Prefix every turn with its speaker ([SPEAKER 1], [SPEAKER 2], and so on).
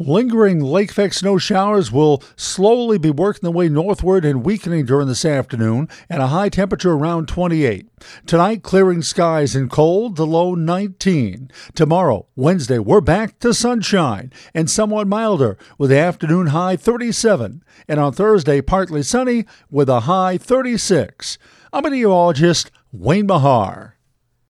[SPEAKER 1] Lingering lake effect snow showers will slowly be working their way northward and weakening during this afternoon at a high temperature around 28. Tonight, clearing skies and cold, the low 19. Tomorrow, Wednesday, we're back to sunshine and somewhat milder with the afternoon high 37. And on Thursday, partly sunny with a high 36. I'm meteorologist Wayne Mahar.